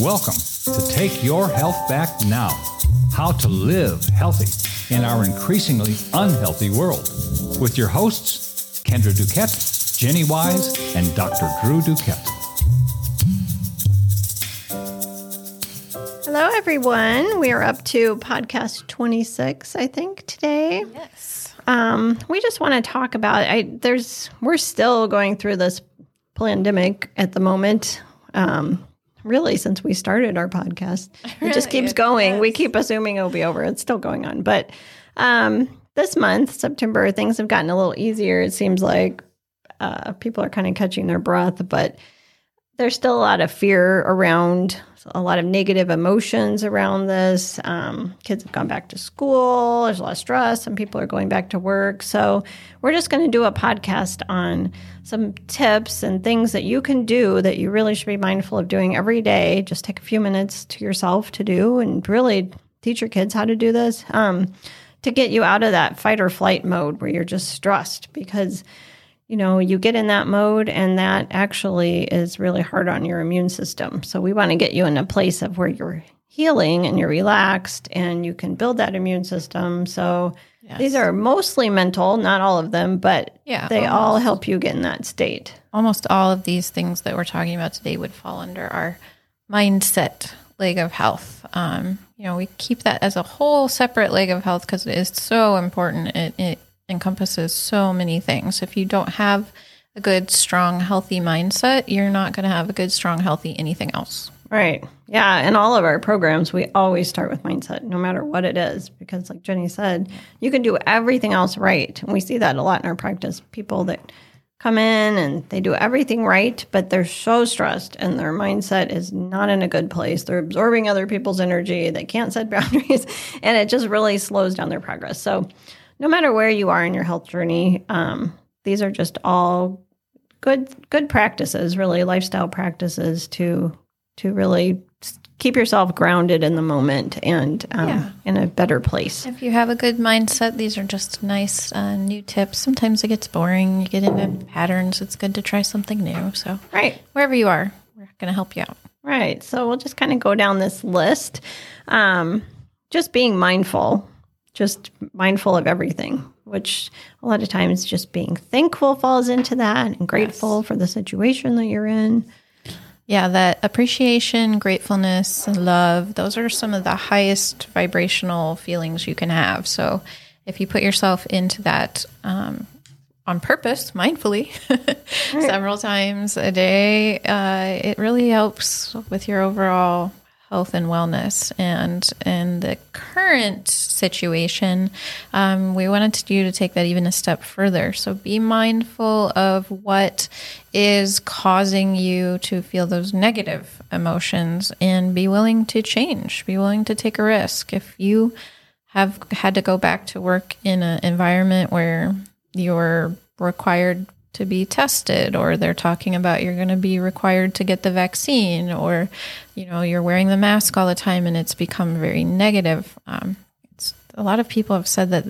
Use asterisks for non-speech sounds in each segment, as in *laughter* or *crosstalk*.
Welcome to Take Your Health Back Now How to Live Healthy in Our Increasingly Unhealthy World with your hosts, Kendra Duquette, Jenny Wise, and Dr. Drew Duquette. Hello, everyone. We are up to podcast 26, I think, today. Yes. Um, we just want to talk about I there's we're still going through this pandemic at the moment. Um, really since we started our podcast. *laughs* It just keeps it going. We keep assuming it'll be over. It's still going on. But um, this month, September, things have gotten a little easier. It seems like uh, people are kind of catching their breath, but there's still a lot of fear around, a lot of negative emotions around this. Um, kids have gone back to school. There's a lot of stress, some people are going back to work. So we're just going to do a podcast on some tips and things that you can do that you really should be mindful of doing every day. Just take a few minutes to yourself to do, and really teach your kids how to do this um, to get you out of that fight or flight mode where you're just stressed because you know, you get in that mode and that actually is really hard on your immune system. So we want to get you in a place of where you're healing and you're relaxed and you can build that immune system. So these are mostly mental, not all of them, but Yeah, they all help you get in that state. Almost all of these things that we're talking about today would fall under our mindset leg of health. Um, you know, we keep that as a whole separate leg of health because it is so important. It, it encompasses so many things. If you don't have a good, strong, healthy mindset, you're not going to have a good, strong, healthy anything else. Right. Yeah. In all of our programs, we always start with mindset, no matter what it is, because, like Jenny said, you can do everything else right. And we see that a lot in our practice. People that come in and they do everything right, but they're so stressed and their mindset is not in a good place. They're absorbing other people's energy. They can't set *laughs* boundaries, and it just really slows down their progress. So, no matter where you are in your health journey, um, these are just all good good practices, really lifestyle practices to to really keep yourself grounded in the moment and um, Yeah. in a better place. If you have a good mindset, these are just nice uh, new tips. Sometimes it gets boring. You get into patterns. It's good to try something new. So, Right. wherever you are, we're going to help you out. Right. So we'll just kind of go down this list. Um, just being mindful, just mindful of everything, which a lot of times just being thankful falls into that and grateful for the situation that you're in. Yeah, that appreciation, gratefulness, love, those are some of the highest vibrational feelings you can have. So if you put yourself into that um, on purpose, mindfully, *laughs* several times a day, uh, it really helps with your overall health and wellness. And in the current situation, um, we wanted you to take that even a step further. So be mindful of what is causing you to feel those negative emotions and be willing to change, be willing to take a risk. If you have had to go back to work in an environment where you're required to be tested or they're talking about you're going to be required to get the vaccine or you know you're wearing the mask all the time and it's become very negative. Um, it's a lot of people have said that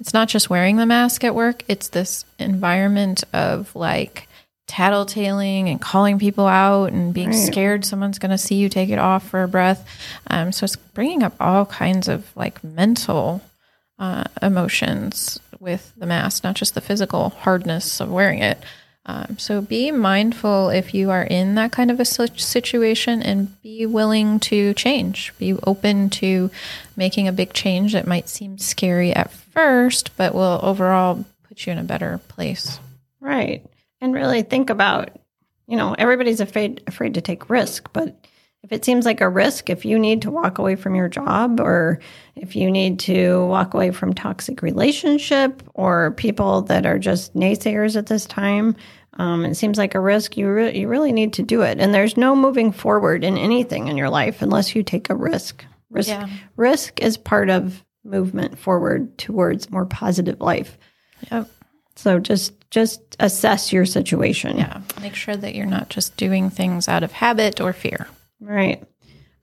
it's not just wearing the mask at work it's this environment of like tattletaling and calling people out and being scared someone's going to see you take it off for a breath. Um, so it's bringing up all kinds of like mental uh, emotions with the mask, not just the physical hardness of wearing it. Um, so be mindful if you are in that kind of a situation and be willing to change. Be open to making a big change that might seem scary at first, but will overall put you in a better place. Right. And really think about, you know, everybody's afraid afraid to take risk, but if it seems like a risk, if you need to walk away from your job or if you need to walk away from toxic relationship or people that are just naysayers at this time, um, it seems like a risk. You re- you really need to do it, and there's no moving forward in anything in your life unless you take a risk. Risk Yeah. risk is part of movement forward towards more positive life. Yep. So just just assess your situation. Yeah. Make sure that you're not just doing things out of habit or fear. Right.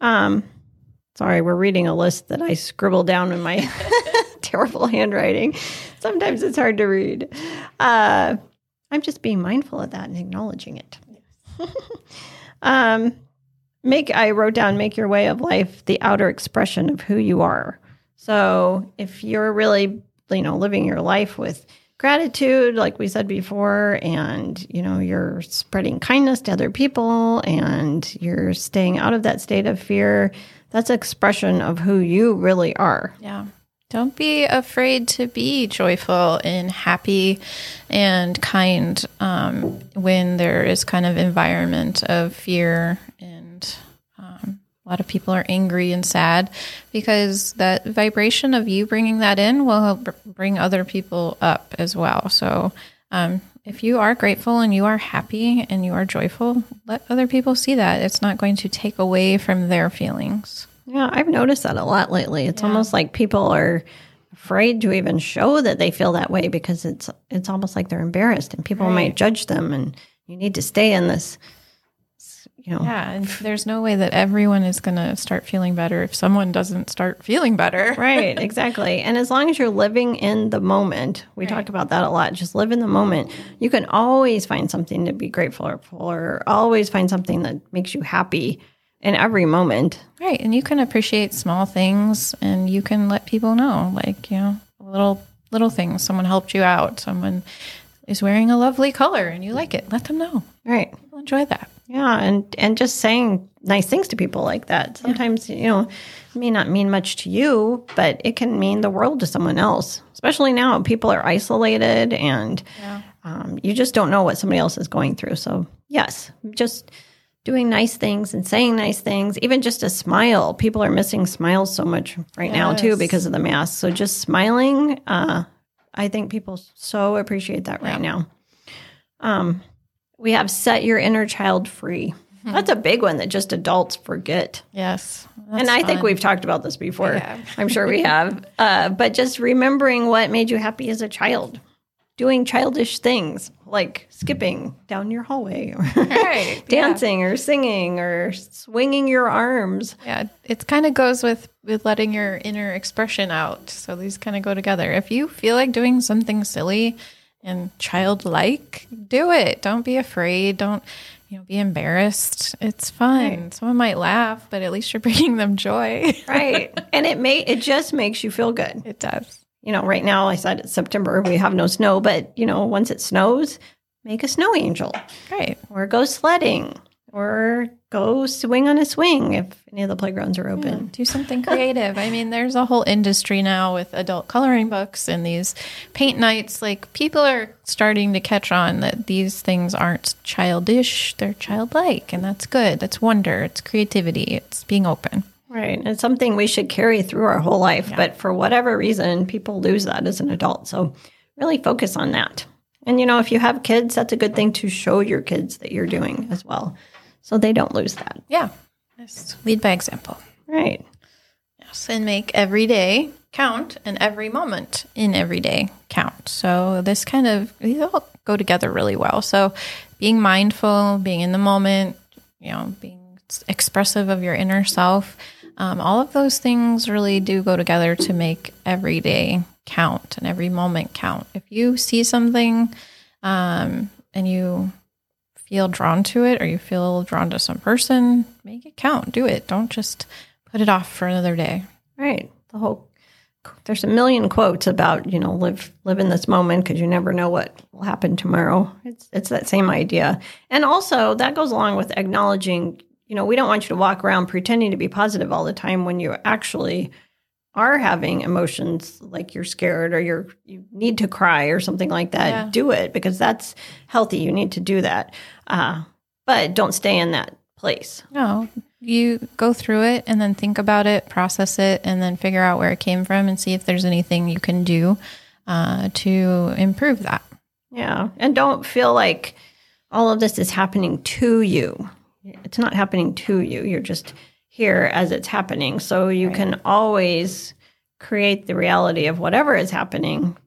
Um sorry, we're reading a list that I scribbled down in my *laughs* terrible handwriting. Sometimes it's hard to read. Uh I'm just being mindful of that and acknowledging it. *laughs* um make I wrote down make your way of life the outer expression of who you are. So if you're really, you know, living your life with gratitude, like we said before, and you know, you're spreading kindness to other people and you're staying out of that state of fear, that's expression of who you really are. Yeah. Don't be afraid to be joyful and happy and kind um, when there is kind of environment of fear a lot of people are angry and sad because that vibration of you bringing that in will help bring other people up as well. So um, if you are grateful and you are happy and you are joyful, let other people see that. It's not going to take away from their feelings. Yeah, I've noticed that a lot lately. It's almost like people are afraid to even show that they feel that way because it's it's almost like they're embarrassed and people might judge them and you need to stay in this you know. Yeah, and there's no way that everyone is going to start feeling better if someone doesn't start feeling better. *laughs* Right, exactly. And as long as you're living in the moment, we talk about that a lot. Just live in the moment. You can always find something to be grateful for, or always find something that makes you happy in every moment. Right, and you can appreciate small things and you can let people know like, you know, little little things. Someone helped you out. Someone is wearing a lovely color and you like it. Let them know. Right. People enjoy that. Yeah, and and just saying nice things to people like that. Sometimes you know, may not mean much to you, but it can mean the world to someone else. Especially now, people are isolated, and um, you just don't know what somebody else is going through. So yes, just doing nice things and saying nice things, even just a smile. People are missing smiles so much right now too because of the mask. So just smiling, uh, I think people so appreciate that right now. Um, we have set your inner child free. That's a big one that just adults forget. Yes. and I think we've talked about this before. *laughs* have. I'm sure we have. Uh, but just remembering what made you happy as a child, doing childish things like skipping down your hallway or *laughs* Right, yeah. dancing or singing or swinging your arms. Yeah, it kind of goes with with letting your inner expression out. So these kind of go together. If you feel like doing something silly and childlike, do it. Don't be afraid. Don't you know be embarrassed. It's fun. Someone might laugh, but at least you're *laughs* bringing them joy. Right. *laughs* and it may it just makes you feel good. it does. you know, right now I said it's September, we have no snow, but you know, once it snows, make a snow angel Great. or go sledding or go swing on a swing if any of the playgrounds are open. Do something creative. I mean, there's a whole industry now with adult coloring books and these paint nights. Like, people are starting to catch on that these things aren't childish, they're childlike, and that's good. That's wonder, it's creativity, it's being open. Right. It's something we should carry through our whole life, but for whatever reason, people lose that as an adult. So really focus on that. And you know, if you have kids, that's a good thing to show your kids that you're doing as well. So they don't lose that. Yeah. Just lead by example. Right. Yes. And make every day count and every moment in every day count. So this kind of, these all go together really well. So being mindful, being in the moment, you know, being expressive of your inner self, um, all of those things really do go together to make every day count and every moment count. If you see something um, and you feel drawn to it or you feel drawn to some person, make it count. Do it. Don't just put it off for another day. Right. The whole there's a million quotes about you know live live in this moment because you never know what will happen tomorrow. It's it's that same idea, and also that goes along with acknowledging. You know, we don't want you to walk around pretending to be positive all the time when you actually are having emotions like you're scared or you're you need to cry or something like that. Yeah. Do it because that's healthy. You need to do that, uh, but don't stay in that place. No, you go through it and then think about it, process it, and then figure out where it came from and see if there's anything you can do uh, to improve that. Yeah. And don't feel like all of this is happening to you. It's not happening to you. You're just here as it's happening. So you can always create the reality of whatever is happening,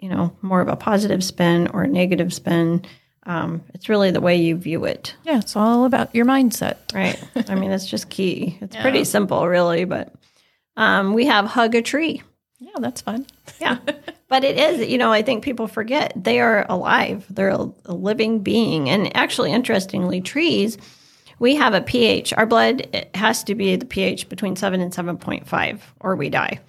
you know, more of a positive spin or a negative spin. Um, it's really the way you view it, Yeah, it's all about your mindset. right? I mean, it's just key. It's pretty simple, really. But um, we have hug a tree. Yeah, that's fun. Yeah. *laughs* But it is, you know, I think people forget they are alive. They're a, a living being. And actually, interestingly, trees, we have a pH. Our blood it has to be the pH between 7 and 7.5 or we die.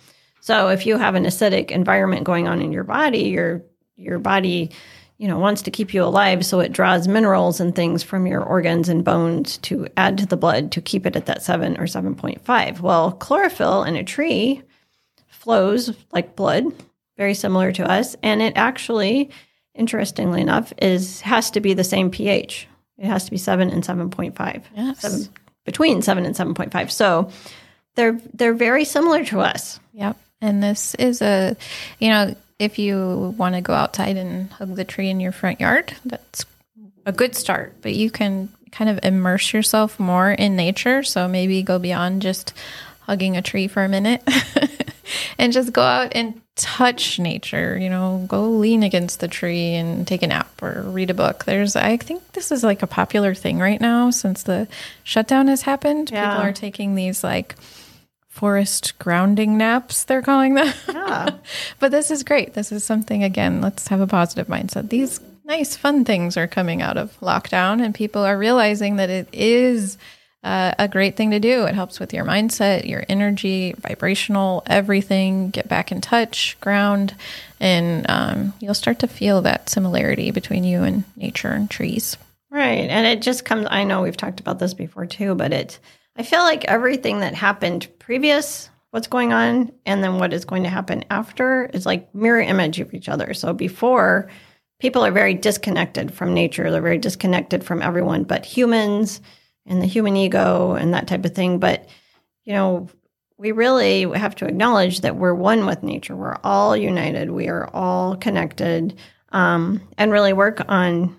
So if you have an acidic environment going on in your body, your your body you know wants to keep you alive so it draws minerals and things from your organs and bones to add to the blood to keep it at that 7 or 7.5 well chlorophyll in a tree flows like blood very similar to us and it actually interestingly enough is has to be the same ph it has to be 7 and 7.5 Yes. Seven, between 7 and 7.5 so they're they're very similar to us Yep. And this is a, you know, if you want to go outside and hug the tree in your front yard, that's a good start. But you can kind of immerse yourself more in nature. So maybe go beyond just hugging a tree for a minute *laughs* and just go out and touch nature. You know, go lean against the tree and take a nap or read a book. There's, I think this is like a popular thing right now since the shutdown has happened. Yeah. People are taking these like, forest grounding naps they're calling them yeah *laughs* but this is great this is something again let's have a positive mindset these nice fun things are coming out of lockdown and people are realizing that it is uh, a great thing to do it helps with your mindset your energy vibrational everything get back in touch ground and um, you'll start to feel that similarity between you and nature and trees Right. And it just comes, I know we've talked about this before too, but it, I feel like everything that happened previous, what's going on, and then what is going to happen after is like mirror image of each other. So before, people are very disconnected from nature, they're very disconnected from everyone but humans and the human ego and that type of thing. But, you know, we really have to acknowledge that we're one with nature. We're all united. We are all connected, um, and really work on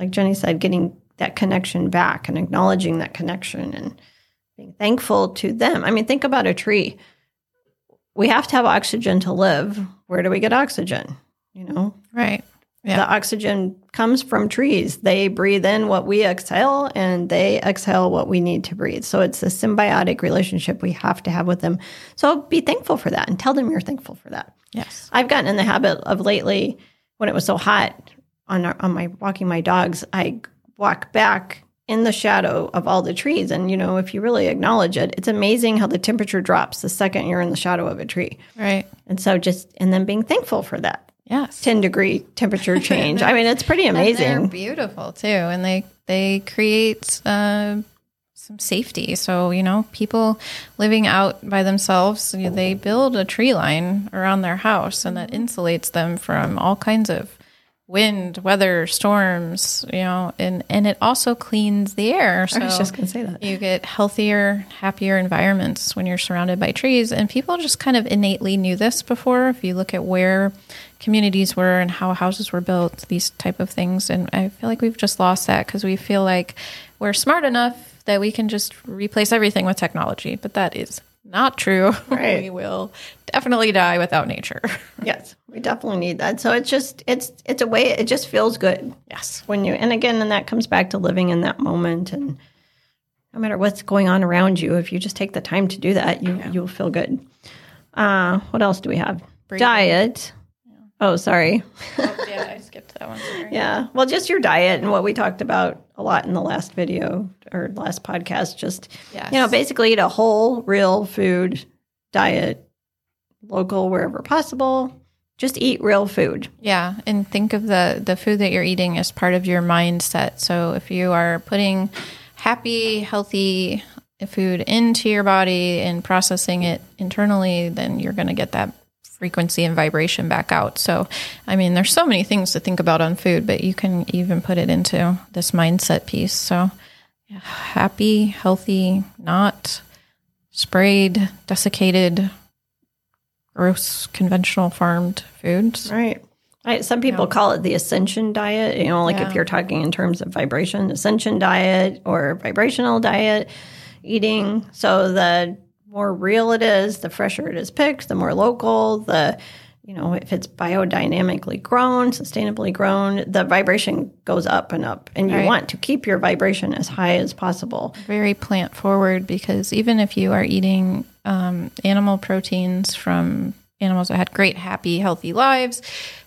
like Jenny said, getting that connection back and acknowledging that connection and being thankful to them. I mean, think about a tree. We have to have oxygen to live. Where do we get oxygen? You know, right Yeah. the oxygen comes from trees. They breathe in what we exhale and they exhale what we need to breathe. So it's a symbiotic relationship we have to have with them. So be thankful for that and tell them you're thankful for that. yes I've gotten in the habit of lately when it was so hot on our, on my walking my dogs, I walk back in the shadow of all the trees and you know if you really acknowledge it, it's amazing how the temperature drops the second you're in the shadow of a tree. right And so just and then being thankful for that yes 10 degree temperature *laughs* change. I mean, it's pretty amazing. beautiful too, and they they create uh, some safety. So you know, people living out by themselves, you know, they build a tree line around their house, and that insulates them from all kinds of wind, weather, storms. You know, and and it also cleans the air. So I was just going to say that. you get healthier, happier environments when you're surrounded by trees. And people just kind of innately knew this before. If you look at where communities were and how houses were built, these type of things. And I feel like we've just lost that because we feel like we're smart enough that we can just replace everything with technology. But that is not true. *laughs* Right. we will definitely die without nature. *laughs* Yes, we definitely need that. So it's just it's it's a way it just feels good. yes. when you and again and that comes back to living in that moment and no matter what's going on around you if you just take the time to do that you you'll feel good uh what else do we have Breathing. diet oh sorry Oh, yeah, I *laughs* skipped that one. Sorry. yeah well just your diet and what we talked about a lot in the last video or last podcast just Yes. you know basically eat a whole real food diet local wherever possible just eat real food Yeah, and think of the the food that you're eating as part of your mindset. So if you are putting happy, healthy food into your body and processing it internally, then you're going to get that frequency and vibration back out. So, I mean, there's so many things to think about on food, but you can even put it into this mindset piece. So, yeah, happy, healthy, not sprayed, desiccated, gross, conventional farmed foods. Right. Right. Some people call it the ascension diet. You know, like Yeah. if you're talking in terms of vibration, ascension diet or vibrational diet eating. So the more real it is, the fresher it is picked, the more local, the you know, if it's biodynamically grown, sustainably grown, the vibration goes up and up. And you Right. want to keep your vibration as high as possible. very plant forward because even if you are eating um, animal proteins from animals that had great, happy, healthy lives,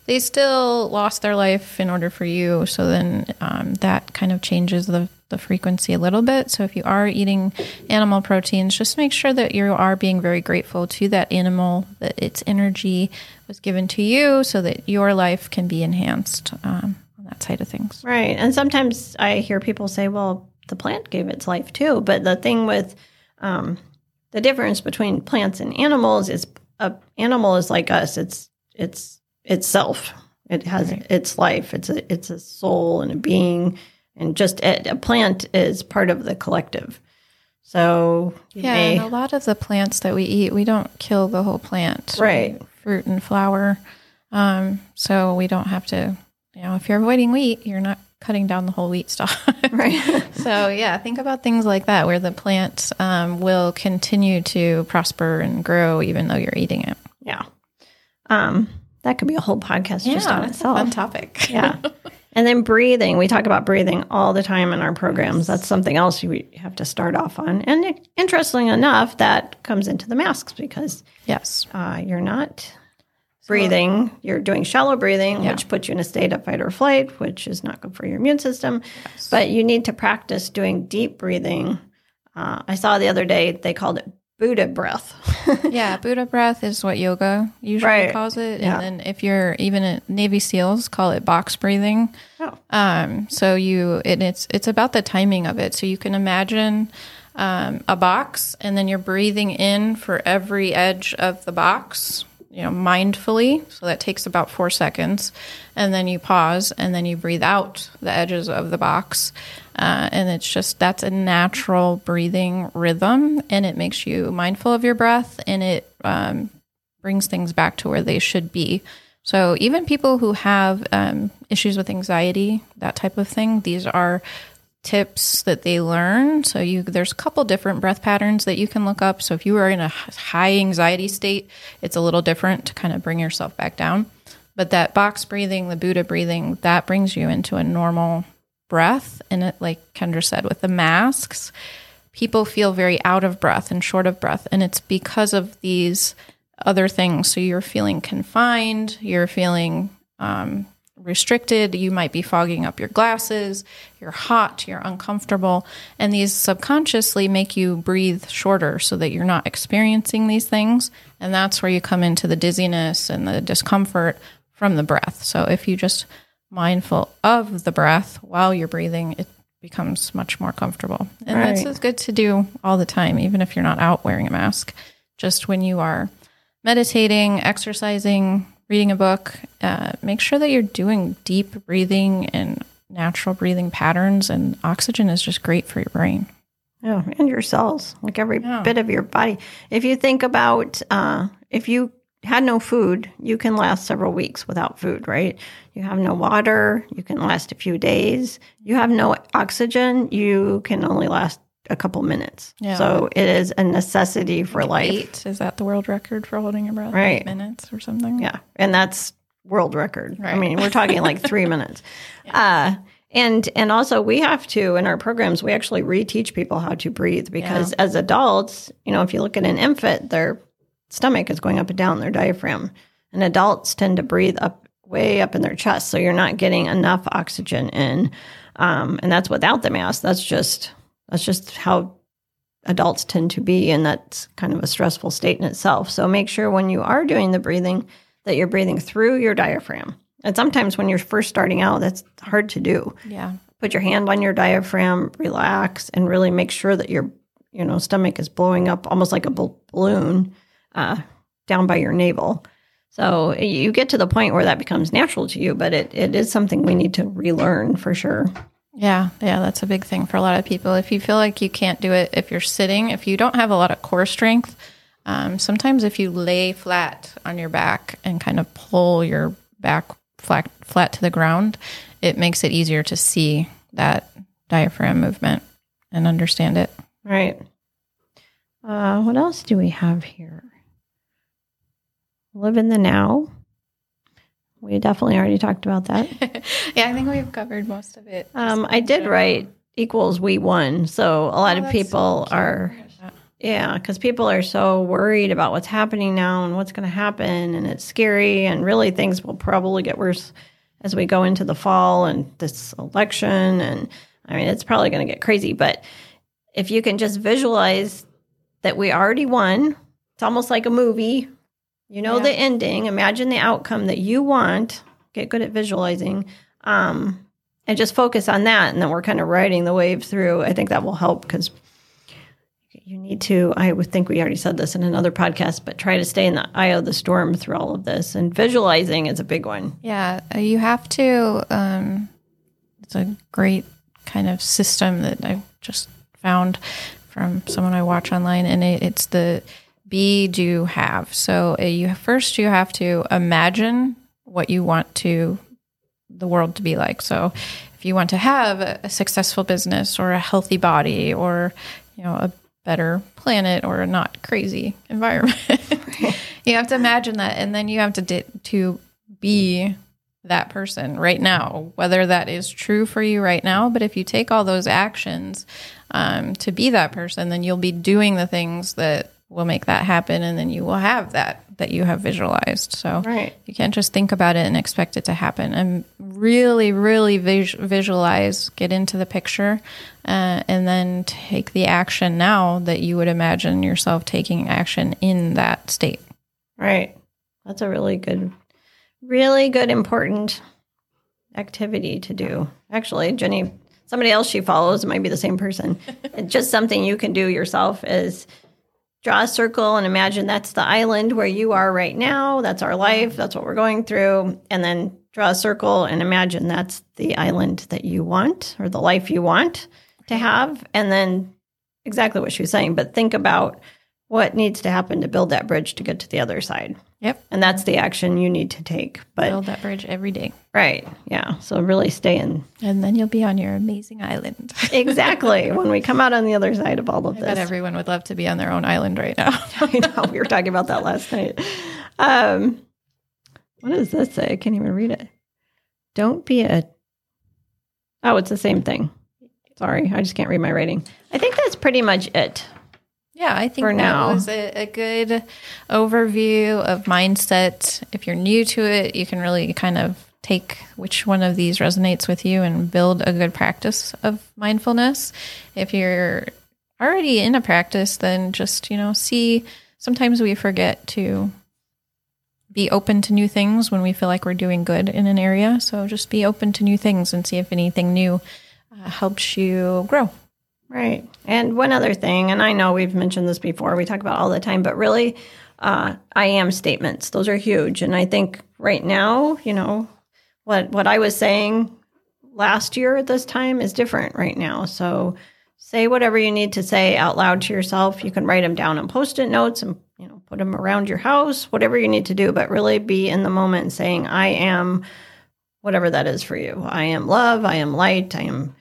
they still lost their life in order for you. So then um, that kind of changes the, the frequency a little bit. So if you are eating animal proteins, just make sure that you are being very grateful to that animal, that its energy was given to you so that your life can be enhanced um, on that side of things. Right. And sometimes I hear people say, well, the plant gave its life too. But the thing with um, the difference between plants and animals is a animal is like us. It's it's itself. It has right. its life. It's a it's a soul and a being, and just a, a plant is part of the collective. So yeah, may, a lot of the plants that we eat, we don't kill the whole plant, right? Fruit and flower, um, so we don't have to. You know, if you're avoiding wheat, you're not cutting down the whole wheat stalk. *laughs* right. so yeah, think about things like that, where the plant um, will continue to prosper and grow even though you're eating it. Yeah. Um, that could be a whole podcast yeah, just on itself. fun topic. yeah. *laughs* And then breathing. We talk about breathing all the time in our programs. That's something else you have to start off on. And interestingly enough, that comes into the masks because yes, uh, you're not breathing. You're doing shallow breathing, yeah. which puts you in a state of fight or flight, which is not good for your immune system. Yes. But you need to practice doing deep breathing. Uh, I saw the other day they called it Buddha breath. *laughs* yeah, Buddha breath is what yoga usually right. calls it. And yeah. then if you're even at Navy SEALs, call it box breathing. Oh. Um, so you it's it's about the timing of it. So you can imagine um, a box, and then you're breathing in for every edge of the box you know, mindfully. So that takes about four seconds. And then you pause and then you breathe out the edges of the box. Uh, and it's just that's a natural breathing rhythm. And it makes you mindful of your breath and it um, brings things back to where they should be. So even people who have um, issues with anxiety, that type of thing, these are tips that they learn. So you there's a couple different breath patterns that you can look up. So if you are in a high anxiety state, it's a little different to kind of bring yourself back down. But that box breathing, the Buddha breathing, that brings you into a normal breath. And it, like Kendra said, with the masks, people feel very out of breath and short of breath. And it's because of these other things. So you're feeling confined, you're feeling um, restricted. You might be fogging up your glasses. You're hot. You're uncomfortable. And these subconsciously make you breathe shorter so that you're not experiencing these things. And that's where you come into the dizziness and the discomfort from the breath. So if you just mindful of the breath while you're breathing, it becomes much more comfortable. And right. that's good to do all the time, even if you're not out wearing a mask. Just when you are meditating, exercising, reading a book, uh, make sure that you're doing deep breathing and natural breathing patterns. And oxygen is just great for your brain. Yeah, and your cells, like every yeah. bit of your body. If you think about uh, if you had no food, you can last several weeks without food, right? You have no water, you can last a few days. You have no oxygen, you can only last a couple minutes. Yeah. So it is a necessity for life. Eight. Is that the world record for holding your breath? Right. Eight minutes or something? Yeah. And that's world record. Right. I mean, we're talking like *laughs* three minutes. Yeah. Uh, and and also we have to in our programs we actually reteach people how to breathe because yeah. as adults, you know, if you look at an infant, their stomach is going up and down, their diaphragm. And adults tend to breathe up way up in their chest. So you're not getting enough oxygen in. Um, and that's without the mask. That's just that's just how adults tend to be, and that's kind of a stressful state in itself. So make sure when you are doing the breathing that you're breathing through your diaphragm. And sometimes when you're first starting out, that's hard to do. Yeah. Put your hand on your diaphragm, relax, and really make sure that your you know stomach is blowing up almost like a balloon uh, down by your navel. So you get to the point where that becomes natural to you, but it, it is something we need to relearn for sure. Yeah, yeah, that's a big thing for a lot of people. If you feel like you can't do it if you're sitting, if you don't have a lot of core strength, um, sometimes if you lay flat on your back and kind of pull your back flat flat to the ground, it makes it easier to see that diaphragm movement and understand it. Right. Uh, what else do we have here? Live in the now. We definitely already talked about that. *laughs* yeah, I think we've covered most of it. Um, I did write equals we won. So a lot oh, of people so are, yeah, because people are so worried about what's happening now and what's going to happen, and it's scary. And really, things will probably get worse as we go into the fall and this election. And I mean, it's probably going to get crazy, but if you can just visualize that we already won, it's almost like a movie. You know Yeah. the ending, imagine the outcome that you want, get good at visualizing. Um, and just focus on that and then we're kind of riding the wave through. I think that will help because you need to i would think we already said this in another podcast but try to stay in the eye of the storm through all of this and visualizing is a big one Yeah, uh, you have to. Um, it's a great kind of system that I've just found from someone I watch online, and it, it's the be, do, have. So uh, you first you have to imagine what you want to the world to be like. So if you want to have a, a successful business or a healthy body or you know a better planet or a not crazy *laughs* environment, you have to imagine that, and then you have to di- to be that person right now, whether that is true for you right now. But if you take all those actions um, to be that person, then you'll be doing the things that will make that happen, and then you will have that that you have visualized. So Right. you can't just think about it and expect it to happen. And really, really vis- visualize, get into the picture, uh, and then take the action now that you would imagine yourself taking action in that state. right that's a really good really good important activity to do actually jenny somebody else she follows it might be the same person It's *laughs* just something you can do yourself is draw a circle and imagine that's the island where you are right now. That's our life. That's what we're going through. And then draw a circle and imagine that's the island that you want or the life you want to have. And then exactly what she was saying but think about what needs to happen to build that bridge to get to the other side Yep. and that's the action you need to take but Build that bridge every day. right yeah so really stay in And then you'll be on your amazing island. *laughs* exactly when we come out on the other side of all of I bet this everyone would love to be on their own island right now. *laughs* I know we were talking about that last night. Um, what does this say? I can't even read it. Don't be a. Oh, it's the same thing. Sorry, I just can't read my writing. I think that's pretty much it. Yeah, I think For that now. was a, a good overview of mindset. If you're new to it, you can really kind of take which one of these resonates with you and build a good practice of mindfulness. If you're already in a practice, then just, you know, see sometimes we forget to be open to new things when we feel like we're doing good in an area. So just be open to new things and see if anything new uh, helps you grow. Right. And one other thing, and I know we've mentioned this before, we talk about all the time, but really, uh, I am statements. Those are huge. And I think right now, you know, what what I was saying last year at this time is different right now. So say whatever you need to say out loud to yourself. You can write them down on post-it notes and you know put them around your house, whatever you need to do, but really be in the moment saying, I am whatever that is for you. I am love, I am light, I am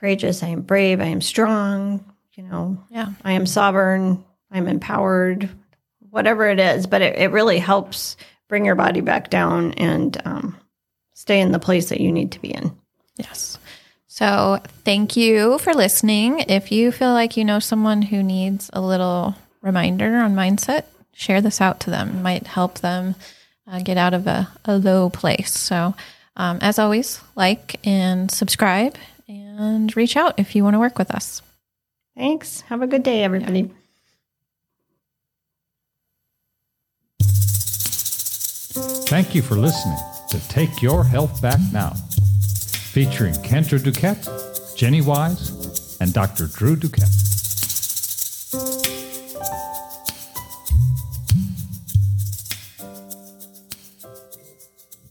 courageous, I am brave, I am strong, you know, Yeah. I am sovereign, I'm empowered, whatever it is. But it, it really helps bring your body back down and um, stay in the place that you need to be in. Yes. So thank you for listening. If you feel like you know someone who needs a little reminder on mindset, share this out to them. It might help them uh, get out of a, a low place. So, um, as always, like and subscribe and reach out if you want to work with us. Thanks. Have a good day, everybody. Thank you for listening to Take Your Health Back Now, featuring Kendra Duquette, Jenny Wise, and Dr. Drew Duquette.